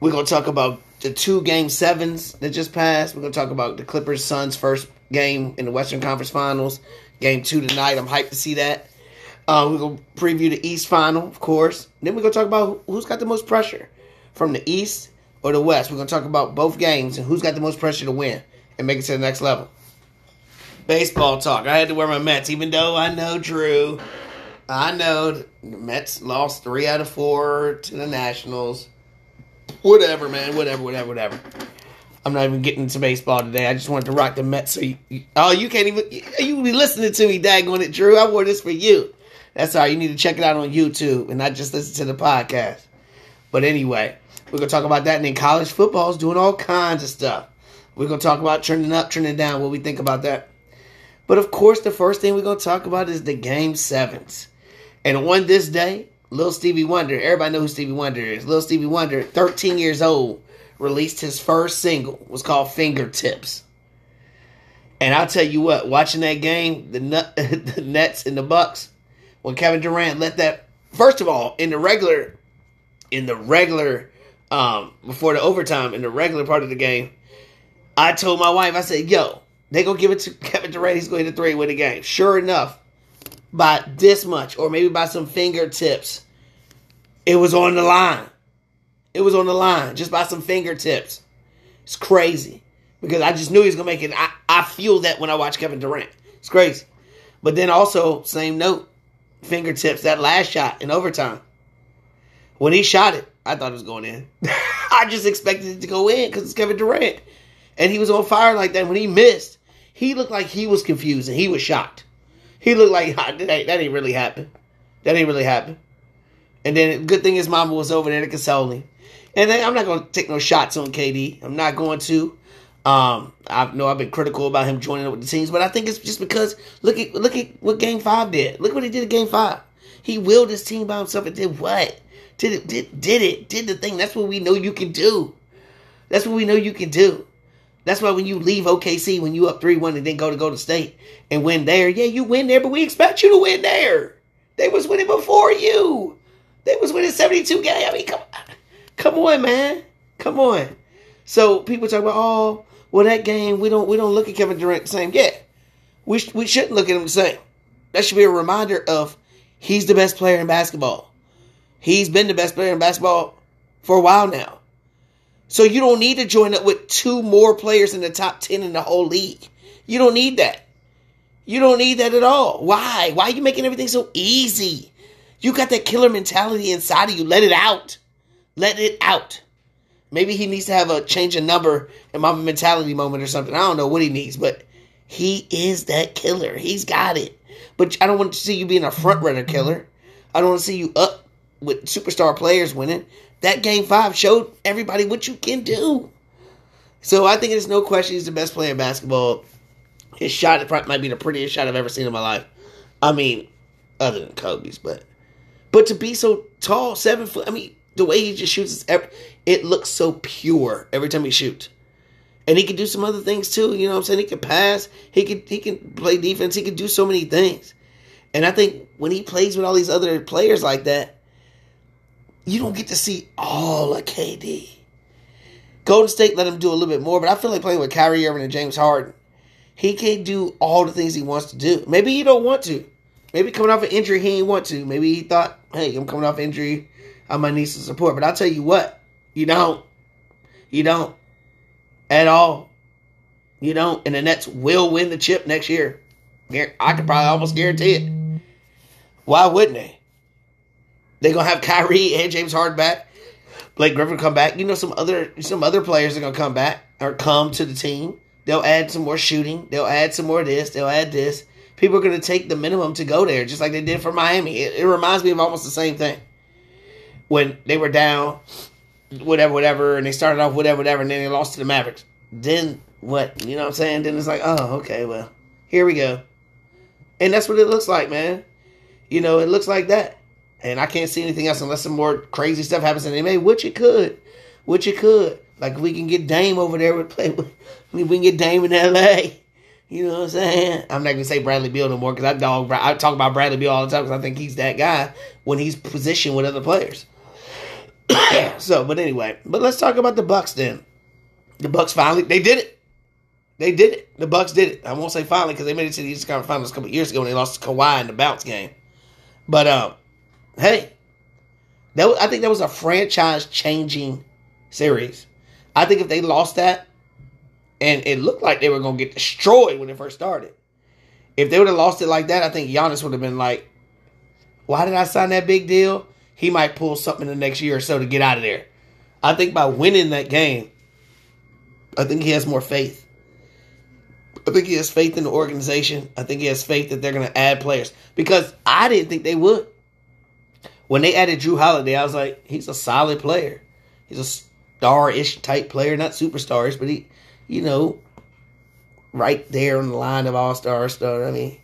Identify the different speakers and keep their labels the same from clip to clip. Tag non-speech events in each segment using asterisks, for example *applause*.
Speaker 1: We're gonna talk about the two game sevens that just passed. We're gonna talk about the Clippers Suns first game in the Western Conference Finals. Game two tonight. I'm hyped to see that. Uh, we're gonna preview the East Final, of course. Then we're gonna talk about who's got the most pressure from the East or the West. We're gonna talk about both games and who's got the most pressure to win and make it to the next level. Baseball talk. I had to wear my Mets, even though I know Drew. I know the Mets lost three out of four to the Nationals. Whatever, man. Whatever, whatever, whatever. I'm not even getting into baseball today. I just wanted to rock the Mets. So you, you, oh, you can't even. You be listening to me, daggone it, Drew. I wore this for you. That's all right. You need to check it out on YouTube and not just listen to the podcast. But anyway, we're gonna talk about that. And then college football is doing all kinds of stuff. We're gonna talk about turning up, turning down. What we think about that. But of course, the first thing we're gonna talk about is the game sevens. And on this day, Little Stevie Wonder, everybody know who Stevie Wonder is. Little Stevie Wonder, 13 years old, released his first single. Was called Fingertips. And I'll tell you what, watching that game, the, *laughs* the Nets and the Bucks, when Kevin Durant let that first of all, in the regular in the regular um before the overtime, in the regular part of the game, I told my wife, I said, yo, they gonna give it to *laughs* Kevin Durant, he's gonna three win the game. Sure enough, by this much, or maybe by some fingertips. It was on the line. It was on the line just by some fingertips. It's crazy because I just knew he was gonna make it. I, I feel that when I watch Kevin Durant. It's crazy. But then also, same note, fingertips, that last shot in overtime. When he shot it, I thought it was going in. *laughs* I just expected it to go in because it's Kevin Durant. And he was on fire like that. When he missed, he looked like he was confused and he was shocked. He looked like that ain't, that ain't really happen. That ain't really happen. And then good thing his mama was over there to console him. And then I'm not to take no shots on KD. I'm not going to. Um, I know I've been critical about him joining up with the teams, but I think it's just because look at look at what Game Five did. Look what he did in Game Five. He willed his team by himself and did what? Did it? Did did it? Did the thing? That's what we know you can do. That's what we know you can do. That's why when you leave OKC, when you up 3 1 and then go to go to state and win there, yeah, you win there, but we expect you to win there. They was winning before you. They was winning 72 games. I mean, come on. Come on, man. Come on. So people talk about, oh, well, that game, we don't we don't look at Kevin Durant the same. Yeah. We, we shouldn't look at him the same. That should be a reminder of he's the best player in basketball. He's been the best player in basketball for a while now. So you don't need to join up with two more players in the top 10 in the whole league. You don't need that. You don't need that at all. Why? Why are you making everything so easy? You got that killer mentality inside of you. Let it out. Let it out. Maybe he needs to have a change of number in my mentality moment or something. I don't know what he needs, but he is that killer. He's got it. But I don't want to see you being a front runner killer. I don't want to see you up with superstar players winning that game five showed everybody what you can do. So I think there's no question he's the best player in basketball. His shot might be the prettiest shot I've ever seen in my life. I mean, other than Kobe's, but but to be so tall, seven foot. I mean, the way he just shoots, it looks so pure every time he shoots. And he can do some other things too. You know what I'm saying? He can pass. He can he can play defense. He can do so many things. And I think when he plays with all these other players like that, you don't get to see all of KD. Golden State let him do a little bit more, but I feel like playing with Kyrie Irving and James Harden, he can't do all the things he wants to do. Maybe he don't want to. Maybe coming off an injury, he ain't want to. Maybe he thought, hey, I'm coming off injury, I might need some support. But I'll tell you what, you don't. You don't. At all. You don't. And the Nets will win the chip next year. I could probably almost guarantee it. Why wouldn't they? They're gonna have Kyrie and James Harden back. Blake Griffin come back. You know some other some other players are gonna come back or come to the team. They'll add some more shooting. They'll add some more this. They'll add this. People are gonna take the minimum to go there, just like they did for Miami. It, it reminds me of almost the same thing when they were down, whatever, whatever, and they started off whatever, whatever, and then they lost to the Mavericks. Then what? You know what I'm saying? Then it's like, oh, okay, well, here we go. And that's what it looks like, man. You know, it looks like that. And I can't see anything else unless some more crazy stuff happens in the NBA, which it could. Which it could. Like we can get Dame over there with play with we can get Dame in LA. You know what I'm saying? I'm not gonna say Bradley Beal no more because I dog I talk about Bradley Beal all the time because I think he's that guy when he's positioned with other players. *coughs* so, but anyway, but let's talk about the Bucks then. The Bucks finally they did it. They did it. The Bucks did it. I won't say finally because they made it to the Eastern Conference Finals a couple years ago when they lost to Kawhi in the bounce game. But um, hey, that was, I think that was a franchise changing series. I think if they lost that, and it looked like they were going to get destroyed when it first started, if they would have lost it like that, I think Giannis would have been like, "Why did I sign that big deal?" He might pull something in the next year or so to get out of there. I think by winning that game, I think he has more faith. I think he has faith in the organization. I think he has faith that they're going to add players because I didn't think they would. When they added Jrue Holiday, I was like, he's a solid player. He's a star-ish type player, not superstars, but he, you know, right there on the line of all star star. I mean,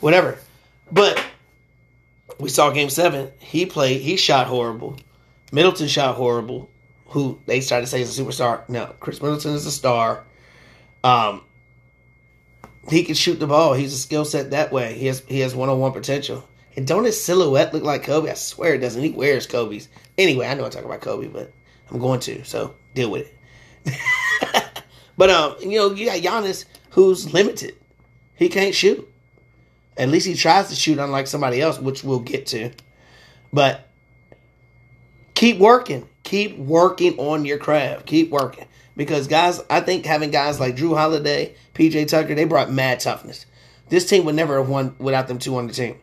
Speaker 1: whatever. But we saw Game Seven. He played. He shot horrible. Middleton shot horrible. Who they started to say is a superstar. No, Khris Middleton is a star. Um, he can shoot the ball. He's a skill set that way. He has he has one on one potential. And don't his silhouette look like Kobe? I swear it doesn't. He wears Kobe's. Anyway, I know I talk about Kobe, but I'm going to, so deal with it. *laughs* but um, you know, you got Giannis who's limited. He can't shoot. At least he tries to shoot, unlike somebody else, which we'll get to. But keep working. Keep working on your craft. Keep working. Because guys, I think having guys like Jrue Holiday, PJ Tucker, they brought mad toughness. This team would never have won without them two on the team.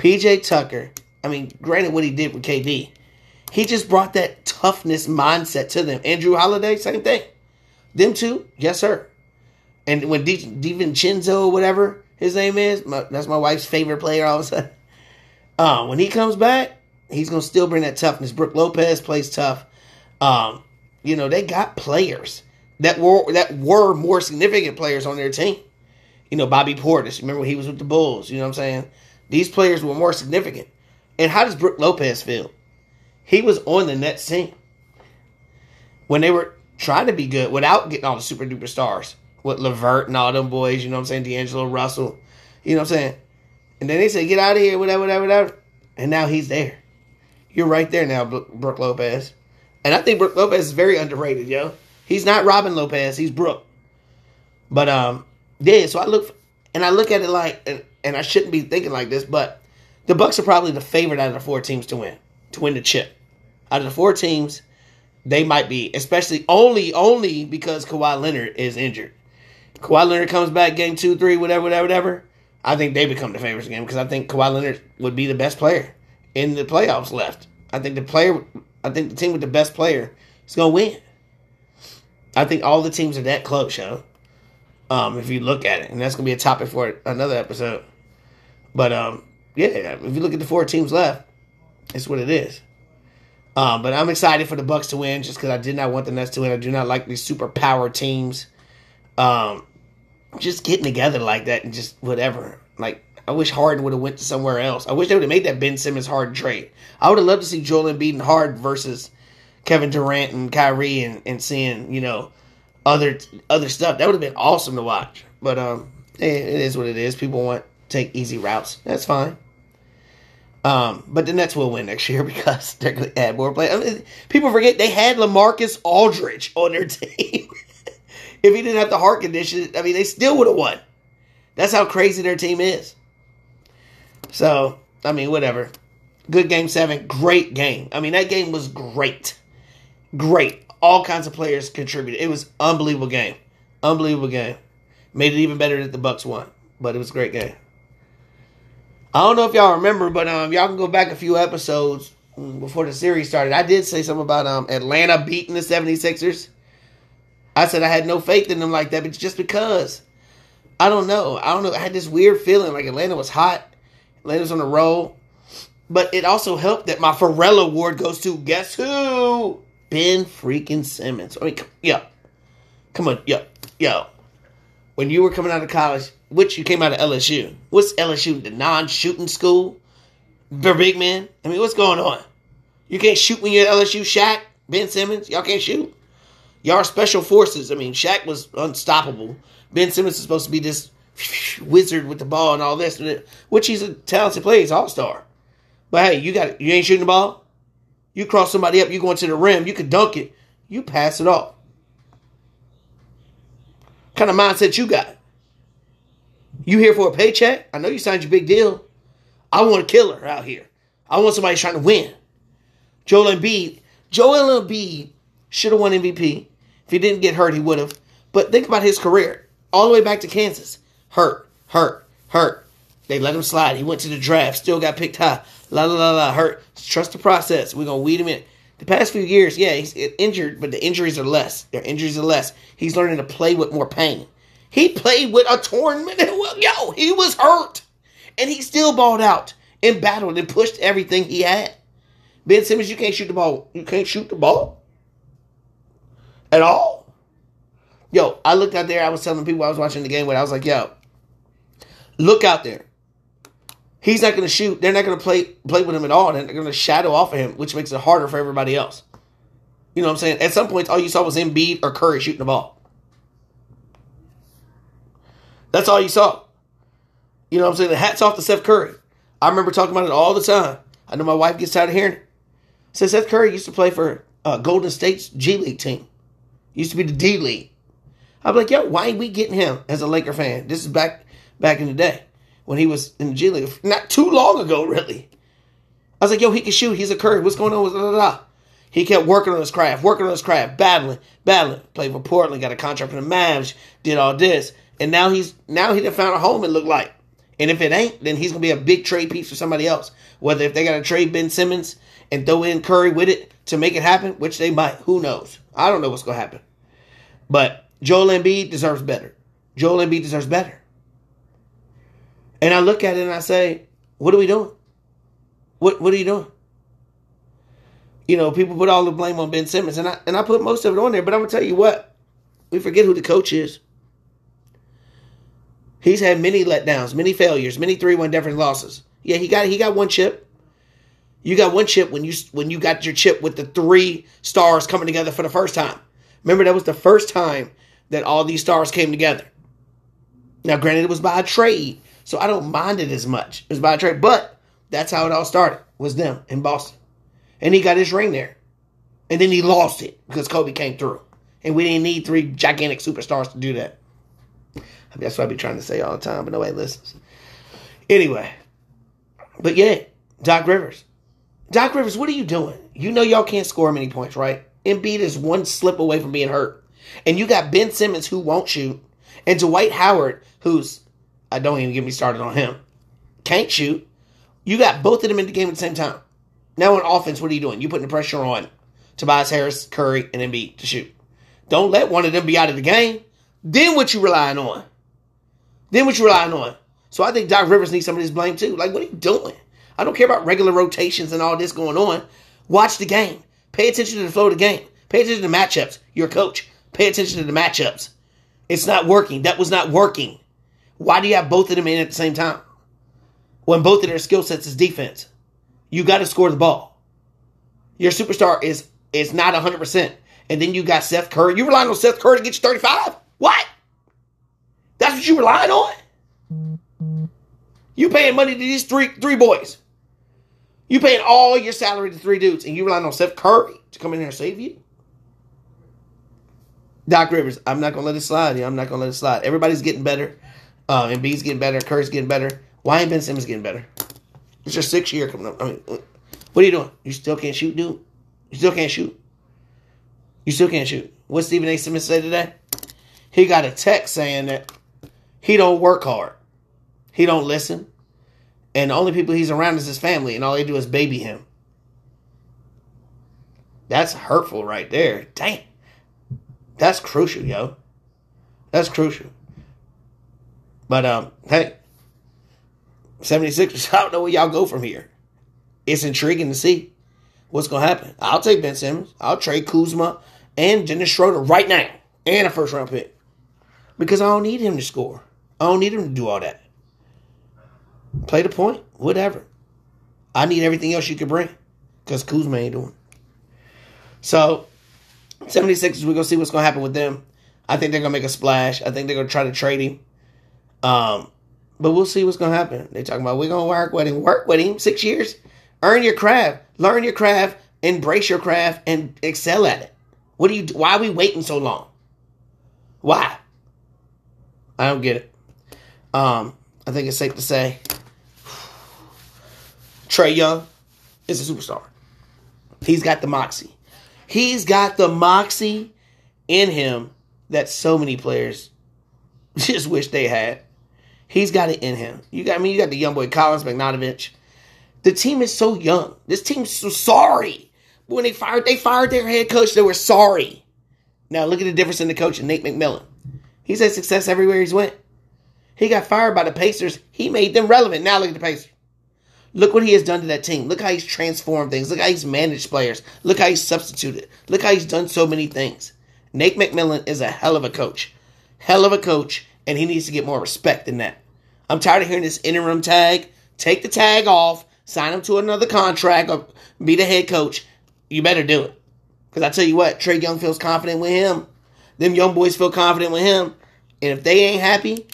Speaker 1: PJ Tucker, I mean, granted what he did with KD, he just brought that toughness mindset to them. Andrew Holiday, same thing. Them two, yes sir. And when Di- DiVincenzo, whatever his name is, my, that's my wife's favorite player all of a sudden. *laughs* Uh, when he comes back, he's gonna still bring that toughness. Brook Lopez plays tough. Um, you know, they got players that were that were more significant players on their team. You know, Bobby Portis, remember when he was with the Bulls, you know what I'm saying? These players were more significant. And how does Brook Lopez feel? He was on the Nets team when they were trying to be good without getting all the super duper stars with LeVert and all them boys, you know what I'm saying? D'Angelo Russell, you know what I'm saying? And then they say, get out of here, whatever, whatever, whatever. And now he's there. You're right there now, Brook Lopez. And I think Brook Lopez is very underrated, yo. He's not Robin Lopez, he's Brook. But um, yeah, so I look and I look at it like and, I shouldn't be thinking like this, but the Bucks are probably the favorite out of the four teams to win, to win the chip. Out of the four teams, they might be, especially only only because Kawhi Leonard is injured. Kawhi Leonard comes back game two, three, whatever, whatever, whatever. I think they become the favorites again because I think Kawhi Leonard would be the best player in the playoffs left. I think the player, I think the team with the best player is gonna win. I think all the teams are that close, yo. Um, if you look at it, and that's gonna be a topic for another episode. But um, yeah, if you look at the four teams left, it's what it is. Um, but I'm excited for the Bucks to win just because I did not want the Nets to win. I do not like these super power teams. Um, just getting together like that and just whatever. Like I wish Harden would have went to somewhere else. I wish they would have made that Ben Simmons Harden trade. I would have loved to see Joel Embiid and Harden versus Kevin Durant and Kyrie and, and seeing you know other other stuff. That would have been awesome to watch. But um, it, it is what it is. People want take easy routes. That's fine. Um, but the Nets will win next year *laughs* because they're going to add more players. I mean, people forget they had LaMarcus Aldridge *laughs* on their team. *laughs* if he didn't have the heart condition, I mean, they still would have won. That's how crazy their team is. So, I mean, whatever. Good game seven. Great game. I mean, that game was great. Great. All kinds of players contributed. It was unbelievable game. Unbelievable game. Made it even better that the Bucks won. But it was a great game. I don't know if y'all remember, but um, y'all can go back a few episodes before the series started. I did say something about um Atlanta beating the 76ers. I said I had no faith in them like that, but just because I don't know. I don't know. I had this weird feeling like Atlanta was hot. Atlanta was on a roll. But it also helped that my Pharrell Award goes to guess who? Ben freaking Simmons. I mean, yo, come on, yo, yo. When you were coming out of college, which you came out of LSU. What's LSU? The non-shooting school for big men. I mean, what's going on? You can't shoot when you're at LSU. Shaq, Ben Simmons, y'all can't shoot. Y'all are special forces. I mean, Shaq was unstoppable. Ben Simmons is supposed to be this *laughs* wizard with the ball and all this, which he's a talented player. He's all star. But hey, you got you ain't shooting the ball. You cross somebody up, you going to the rim, you could dunk it, you pass it off. Kind of mindset you got? You here for a paycheck? I know you signed your big deal. I want a killer out here. I want somebody trying to win. Joel Embiid, Joel Embiid should have won MVP. If he didn't get hurt, he would have. But think about his career. All the way back to Kansas. Hurt, hurt, hurt. They let him slide. He went to the draft, still got picked high. La la la la. Hurt. Trust the process. We're gonna weed him in. The past few years, yeah, he's injured, but the injuries are less. Their injuries are less. He's learning to play with more pain. He played with a torn well, yo, he was hurt. And he still balled out and battled and pushed everything he had. Ben Simmons, you can't shoot the ball. You can't shoot the ball. At all. Yo, I looked out there, I was telling people I was watching the game with, I was like, yo, look out there. He's not going to shoot. They're not going to play play with him at all. And they're going to shadow off of him, which makes it harder for everybody else. You know what I'm saying? At some points, all you saw was Embiid or Curry shooting the ball. That's all you saw. You know what I'm saying? The hats off to Seth Curry. I remember talking about it all the time. I know my wife gets tired of hearing it. So Seth Curry used to play for uh, Golden State's G League team. Used to be the D League. I'm like, yo, why ain't we getting him as a Laker fan? This is back back in the day when he was in the G League. Not too long ago, really. I was like, yo, he can shoot. He's a Curry. What's going on with blah, blah, blah. He kept working on his craft, working on his craft, battling, battling. Played for Portland, got a contract for the Mavs, did all this. And now he's now he found a home, it looked like. And if it ain't, then he's gonna be a big trade piece for somebody else. Whether if they gotta trade Ben Simmons and throw in Curry with it to make it happen, which they might, who knows? I don't know what's gonna happen. But Joel Embiid deserves better. Joel Embiid deserves better. And I look at it and I say, what are we doing? What what are you doing? You know, people put all the blame on Ben Simmons, and I and I put most of it on there, but I'm gonna tell you what, we forget who the coach is. He's had many letdowns, many failures, many three-one different losses. Yeah, he got he got one chip. You got one chip when you when you got your chip with the three stars coming together for the first time. Remember that was the first time that all these stars came together. Now, granted, it was by a trade, so I don't mind it as much. It was by trade, but that's how it all started. Was them in Boston, and he got his ring there, and then he lost it because Kobe came through, and we didn't need three gigantic superstars to do that. I mean, that's what I be trying to say all the time, but nobody listens. Anyway, but yeah, Doc Rivers. Doc Rivers, what are you doing? You know y'all can't score many points, right? Embiid is one slip away from being hurt. And you got Ben Simmons who won't shoot, and Dwight Howard, who's I don't even get me started on him, can't shoot. You got both of them in the game at the same time. Now on offense, what are you doing? You're putting the pressure on Tobias Harris, Curry, and Embiid to shoot. Don't let one of them be out of the game. Then what you relying on? Then what you relying on? So I think Doc Rivers needs some of this blame too. Like, what are you doing? I don't care about regular rotations and all this going on. Watch the game. Pay attention to the flow of the game. Pay attention to the matchups. You're coach. Pay attention to the matchups. It's not working. That was not working. Why do you have both of them in at the same time? When both of their skill sets is defense. You got to score the ball. Your superstar is is not 100%. And then you got Seth Curry. You relying on Seth Curry to get you 35? What? That's what you relying on? You paying money to these three three boys. You paying all your salary to three dudes, and you relying on Seth Curry to come in here and save you? Doc Rivers, I'm not gonna let it slide. I'm not gonna let it slide. Everybody's getting better. Uh, Embiid's getting better. Curry's getting better. Why ain't Ben Simmons getting better? It's your sixth year coming up. I mean, what are you doing? You still can't shoot, dude. You still can't shoot. You still can't shoot. What Stephen A. Smith say today? He got a text saying that he don't work hard. He don't listen. And the only people he's around is his family, and all they do is baby him. That's hurtful right there. Damn. That's crucial, yo. That's crucial. But um, hey, 76ers, *laughs* I don't know where y'all go from here. It's intriguing to see what's gonna happen. I'll take Ben Simmons. I'll trade Kuzma and Dennis Schroeder right now. And a first round pick. Because I don't need him to score. I don't need him to do all that. Play the point, whatever. I need everything else you can bring. Because Kuzma ain't doing. So, 76ers, we're going to see what's going to happen with them. I think they're going to make a splash. I think they're going to try to trade him. Um, but we'll see what's to happen. They're talking about we're to work with him. Work with him six years. Earn your craft. Learn your craft. embrace your craft and excel at it. What do you? Why are we waiting so long? Why? I don't get it. Um, I think it's safe to say Trae Young is a superstar. He's got the moxie. He's got the moxie in him that so many players *laughs* just wish they had. He's got it in him. You got I mean you got the young boy Collins Bogdanovic. The team is so young. This team's so sorry. When they fired they fired their head coach, they were sorry. Now look at the difference in the coach, Nate McMillan. He's had success everywhere he's went. He got fired by the Pacers. He made them relevant. Now look at the Pacers. Look what he has done to that team. Look how he's transformed things. Look how he's managed players. Look how he's substituted. Look how he's done so many things. Nate McMillan is a hell of a coach. Hell of a coach, and he needs to get more respect than that. I'm tired of hearing this interim tag. Take the tag off, sign him to another contract, or be the head coach. You better do it. Because I tell you what, Trae Young feels confident with him. Them young boys feel confident with him. And if they ain't happy,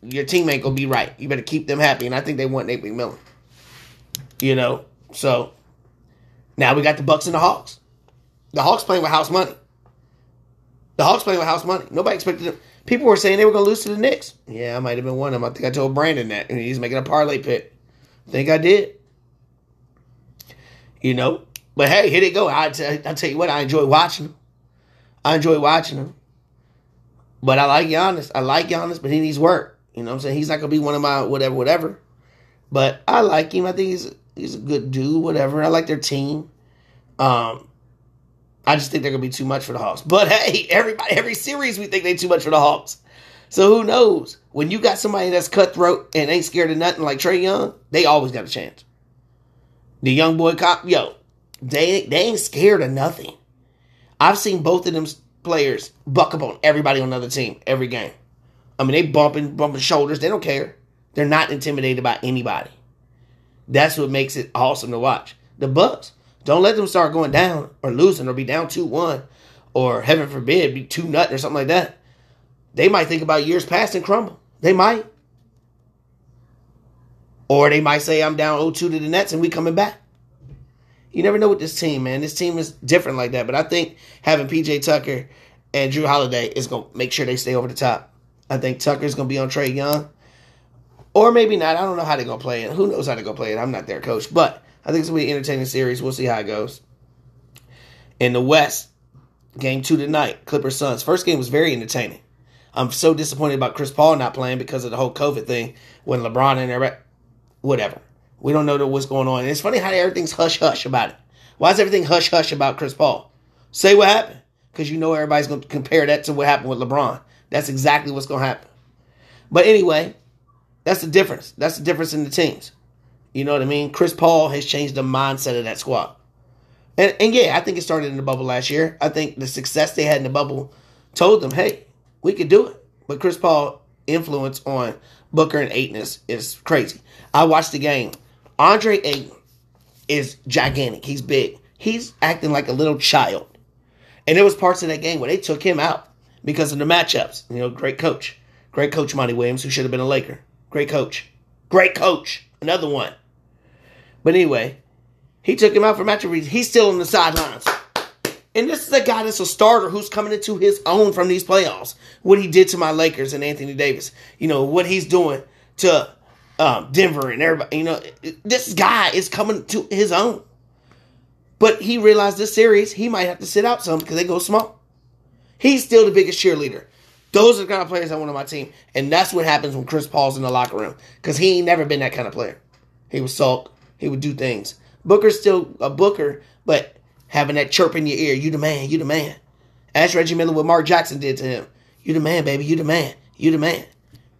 Speaker 1: your team ain't gonna be right. You better keep them happy. And I think they want Nate McMillan. You know, so now we got the Bucks and the Hawks. The Hawks playing with house money. The Hawks playing with house money. Nobody expected them. People were saying they were going to lose to the Knicks. Yeah, I might have been one of them. I think I told Brandon that, and he's making a parlay pick. I think I did. You know, but hey, here they go. I tell you what, I enjoy watching them. I enjoy watching them. But I like Giannis. I like Giannis, but he needs work. You know what I'm saying? He's not going to be one of my whatever, whatever. But I like him. I think he's he's a good dude, whatever. I like their team. Um, I just think they're gonna be too much for the Hawks. But hey, everybody, every series we think they too much for the Hawks. So who knows? When you got somebody that's cutthroat and ain't scared of nothing like Trae Young, they always got a chance. The young boy cop, yo, they they ain't scared of nothing. I've seen both of them players buck up on everybody on another team every game. I mean, they bumping bumping shoulders. They don't care. They're not intimidated by anybody. That's what makes it awesome to watch. The Bucks, don't let them start going down or losing or be down 2 1 or heaven forbid be 2 nut or something like that. They might think about years past and crumble. They might. Or they might say, I'm down 0 2 to the Nets and we coming back. You never know with this team, man. This team is different like that. But I think having PJ Tucker and Jrue Holiday is going to make sure they stay over the top. I think Tucker's going to be on Trae Young. Or maybe not. I don't know how they're going to play it. Who knows how they're going to play it? I'm not their coach. But I think it's going to be an entertaining series. We'll see how it goes. In the West, game two tonight, Clippers Suns. First game was very entertaining. I'm so disappointed about Chris Paul not playing because of the whole COVID thing when LeBron and everybody, whatever. We don't know what's going on. And it's funny how everything's hush hush about it. Why is everything hush hush about Chris Paul? Say what happened. Because you know everybody's going to compare that to what happened with LeBron. That's exactly what's going to happen. But anyway, that's the difference. That's the difference in the teams. You know what I mean? Chris Paul has changed the mindset of that squad. And, and yeah, I think it started in the bubble last year. I think the success they had in the bubble told them, hey, we could do it. But Chris Paul influence on Booker and Ayton is, is crazy. I watched the game. Andre Ayton is gigantic. He's big. He's acting like a little child. And there was parts of that game where they took him out because of the matchups. You know, great coach. Great coach Monty Williams, who should have been a Laker. Great coach. Great coach. Another one. But anyway, he took him out for match reasons. He's still on the sidelines. And this is a guy that's a starter who's coming into his own from these playoffs. What he did to my Lakers and Anthony Davis. You know, what he's doing to um, Denver and everybody. You know, this guy is coming to his own. But he realized this series, he might have to sit out some because they go small. He's still the biggest cheerleader. Those are the kind of players I want on my team. And that's what happens when Chris Paul's in the locker room. Because he ain't never been that kind of player. He would sulk. He would do things. Booker's still a Booker, but having that chirp in your ear, you the man, you the man. Ask Reggie Miller what Mark Jackson did to him. You the man, baby, you the man, you the man.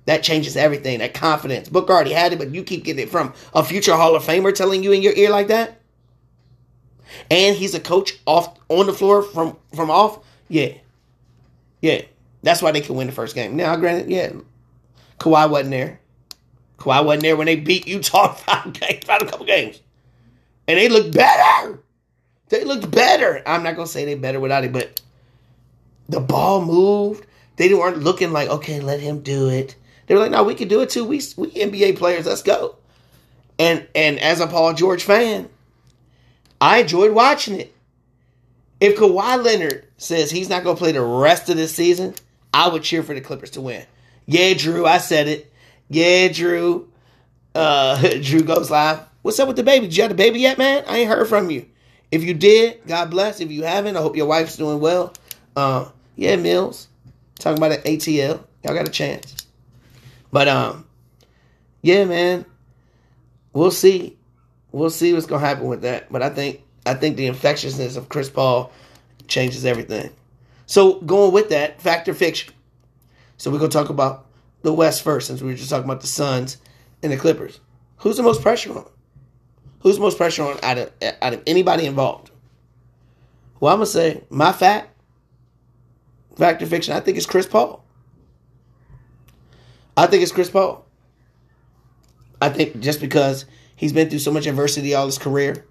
Speaker 1: That changes everything, that confidence. Booker already had it, but you keep getting it from a future Hall of Famer telling you in your ear like that. And he's a coach off on the floor from from off. Yeah. Yeah. That's why they can win the first game. Now, granted, yeah, Kawhi wasn't there. Kawhi wasn't there when they beat Utah *laughs* five games, five a couple games, and they looked better. They looked better. I'm not gonna say they better without it, but the ball moved. They weren't looking like, okay, let him do it. They were like, no, we can do it too. We we NBA players, let's go. And and as a Paul George fan, I enjoyed watching it. If Kawhi Leonard says he's not to play the rest of this season, I would cheer for the Clippers to win. Yeah, Drew, I said it. Yeah, Drew. Uh, *laughs* Drew goes live. What's up with the baby? Did you have the baby yet, man? I ain't heard from you. If you did, God bless. If you haven't, I hope your wife's doing well. Uh, yeah, Mills. Talking about the ATL. Y'all got a chance. But um, yeah, man. We'll see. We'll see what's gonna happen with that. But I think I think the infectiousness of Chris Paul changes everything. So going with that, factor fiction. So we're gonna talk about the West first, since we were just talking about the Suns and the Clippers. Who's the most pressure on? Who's the most pressure on out of out of anybody involved? Well, I'm gonna say my fact, factor fiction. I think it's Chris Paul. I think it's Chris Paul. I think just because he's been through so much adversity all his career,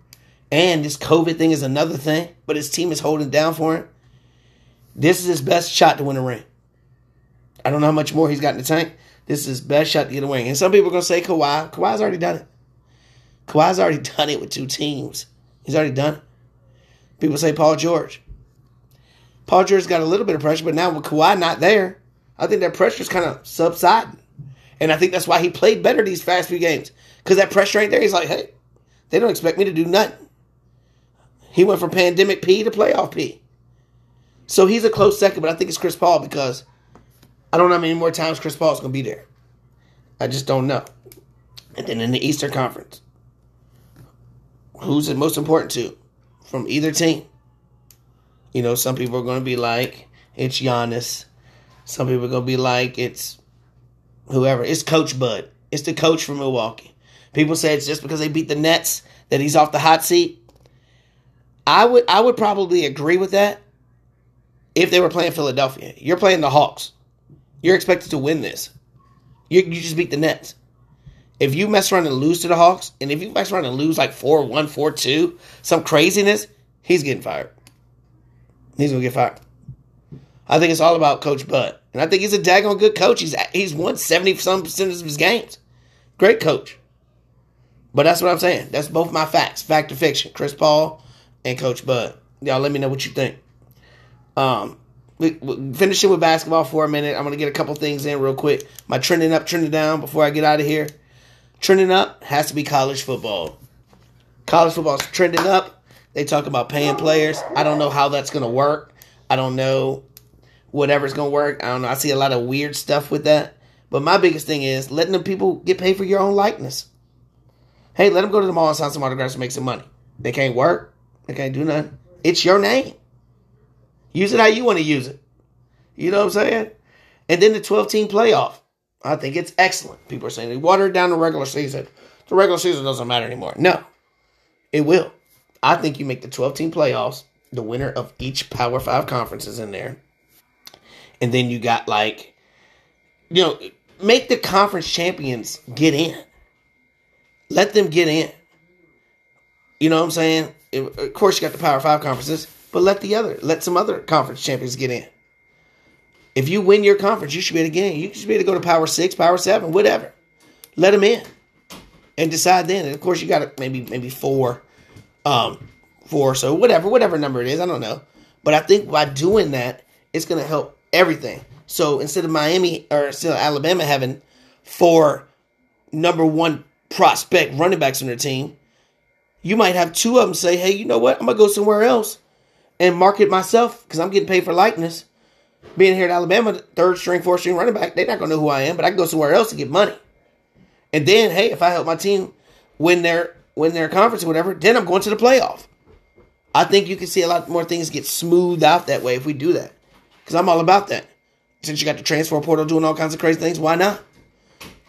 Speaker 1: and this COVID thing is another thing, but his team is holding down for him. This is his best shot to win a ring. I don't know how much more he's got in the tank. This is his best shot to get a ring. And some people are gonna say Kawhi. Kawhi's already done it. Kawhi's already done it with two teams. He's already done it. People say Paul George. Paul George got a little bit of pressure, but now with Kawhi not there, I think that pressure's kind of subsiding. And I think that's why he played better these fast few games. Because that pressure ain't there. He's like, hey, they don't expect me to do nothing. He went from pandemic P to playoff P. So he's a close second, but I think it's Chris Paul because I don't know how many more times Chris Paul's going to be there. I just don't know. And then in the Eastern Conference, who's it most important to from either team? You know, some people are going to be like, it's Giannis. Some people are going to be like, it's whoever. It's Coach Bud. It's the coach from Milwaukee. People say it's just because they beat the Nets that he's off the hot seat. I would I would probably agree with that if they were playing Philadelphia. You're playing the Hawks. You're expected to win this. You, you just beat the Nets. If you mess around and lose to the Hawks, and if you mess around and lose like 4 1, 4 2, some craziness, he's getting fired. He's going to get fired. I think it's all about Coach Bud. And I think he's a daggone good coach. He's he's won 70 some percent of his games. Great coach. But that's what I'm saying. That's both my facts. Fact or fiction. Chris Paul and Coach Bud. Y'all let me know what you think. Um, finishing with basketball for a minute. I'm gonna get a couple things in real quick. My trending up, trending down before I get out of here. Trending up has to be college football. College football's trending up. They talk about paying players. I don't know how that's gonna work. I don't know whatever's gonna work. I don't know. I see a lot of weird stuff with that. But my biggest thing is letting the people get paid for your own likeness. Hey, let them go to the mall and sign some autographs and make some money. They can't work. They can't do nothing. It's your name. Use it how you want to use it. You know what I'm saying? And then the 12 team playoff. I think it's excellent. People are saying they watered down the regular season. The regular season doesn't matter anymore. No, it will. I think you make the 12 team playoffs, the winner of each Power Five conferences in there. And then you got like, you know, make the conference champions get in. Let them get in. You know what I'm saying? Of course, you got the Power Five conferences, but let the other, let some other conference champions get in. If you win your conference, you should be able to. You should be able to go to Power Six, Power Seven, whatever. Let them in, and decide then. And of course, you got maybe maybe four, um, four, so whatever, whatever number it is, I don't know. But I think by doing that, it's going to help everything. So instead of Miami or instead of Alabama having four number one prospect running backs on their team, you might have two of them say, hey, you know what? I'm to go somewhere else and market myself because I'm getting paid for likeness. Being here at Alabama, third string, fourth string running back, they're not to know who I am, but I can go somewhere else to get money. And then, hey, if I help my team win their win their conference or whatever, then I'm going to the playoff. I think you can see a lot more things get smoothed out that way if we do that. Because I'm all about that. Since you got the transfer portal doing all kinds of crazy things, why not?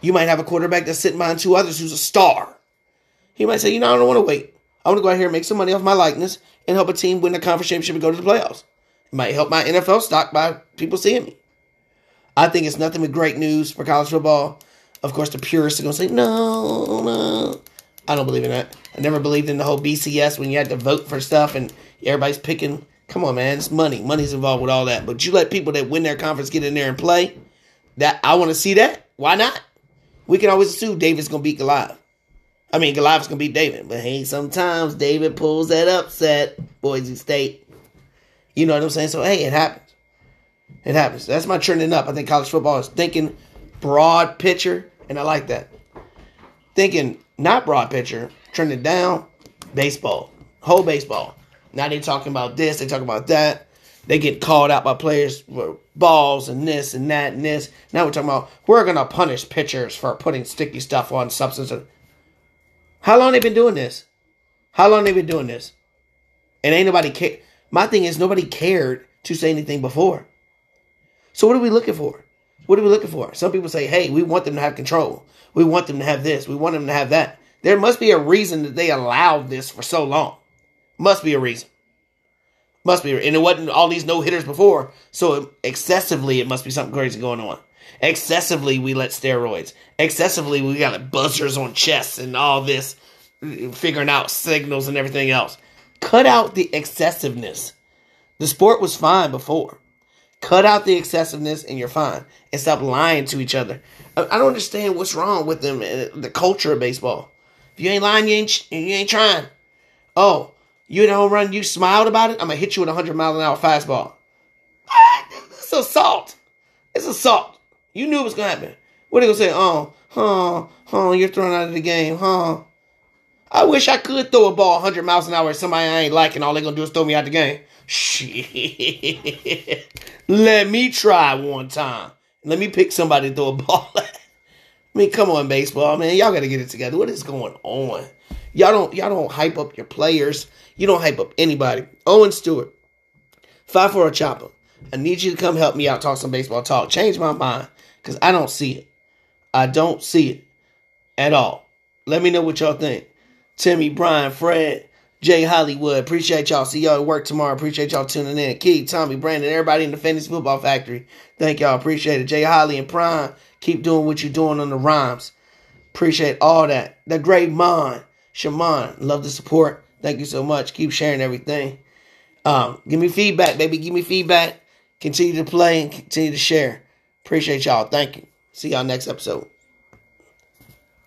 Speaker 1: You might have a quarterback that's sitting behind two others who's a star. He might say, you know, I don't want to wait. I want to go out here and make some money off my likeness and help a team win a conference championship and go to the playoffs. It might help my NFL stock by people seeing me. I think it's nothing but great news for college football. Of course, the purists are going to say, no, no. I don't believe in that. I never believed in the whole BCS when you had to vote for stuff and everybody's picking Come on, man. It's money. Money's involved with all that. But you let people that win their conference get in there and play. That I want to see that. Why not? We can always assume David's gonna beat Goliath. I mean, Goliath's gonna beat David, but hey, sometimes David pulls that upset, Boise State. You know what I'm saying? So hey, it happens. It happens. That's my trending up. I think college football is thinking broad picture, and I like that. Thinking not broad picture, trending down, baseball, whole baseball. Now they talking about this, they talking about that. They get called out by players for balls and this and that and this. Now we're talking about we're gonna punish pitchers for putting sticky stuff on substances. How long they been doing this? How long they been doing this? And ain't nobody care. My thing is nobody cared to say anything before. So what are we looking for? What are we looking for? Some people say, "Hey, we want them to have control. We want them to have this. We want them to have that." There must be a reason that they allowed this for so long. Must be a reason. Must be, and it wasn't all these no hitters before. So excessively, it must be something crazy going on. Excessively, we let steroids. Excessively, we got buzzers on chests and all this, figuring out signals and everything else. Cut out the excessiveness. The sport was fine before. Cut out the excessiveness and you're fine. And stop lying to each other. I don't understand what's wrong with them, uh, the culture of baseball. If you ain't lying, you ain't, you ain't trying. Oh, you hit a home run, you smiled about it, I'm to hit you with a 100 mile an hour fastball. It's assault. It's assault. You knew it was to happen. What are they to say? Oh, huh, huh, you're thrown out of the game, huh? I wish I could throw a ball 100 miles an hour at somebody I ain't liking. All they to do is throw me out of the game. Shit. *laughs* Let me try one time. Let me pick somebody to throw a *laughs* ball at. I mean, come on, baseball, man. Y'all got to get it together. What is going on? Y'all don't y'all don't hype up your players. You don't hype up anybody. Owen Stewart, five for a chopper. I need you to come help me out, talk some baseball talk. Change my mind because I don't see it. I don't see it at all. Let me know what y'all think. Timmy, Brian, Fred, Jay Hollywood. Appreciate y'all. See y'all at work tomorrow. Appreciate y'all tuning in. Keith, Tommy, Brandon, everybody in the Fantasy Football Factory. Thank y'all. Appreciate it. Jay Holly and Prime. Keep doing what you're doing on the rhymes. Appreciate all that. The great Mon, Shaman. Love the support. Thank you so much. Keep sharing everything. Um, give me feedback, baby. Give me feedback. Continue to play and continue to share. Appreciate y'all. Thank you. See y'all next episode.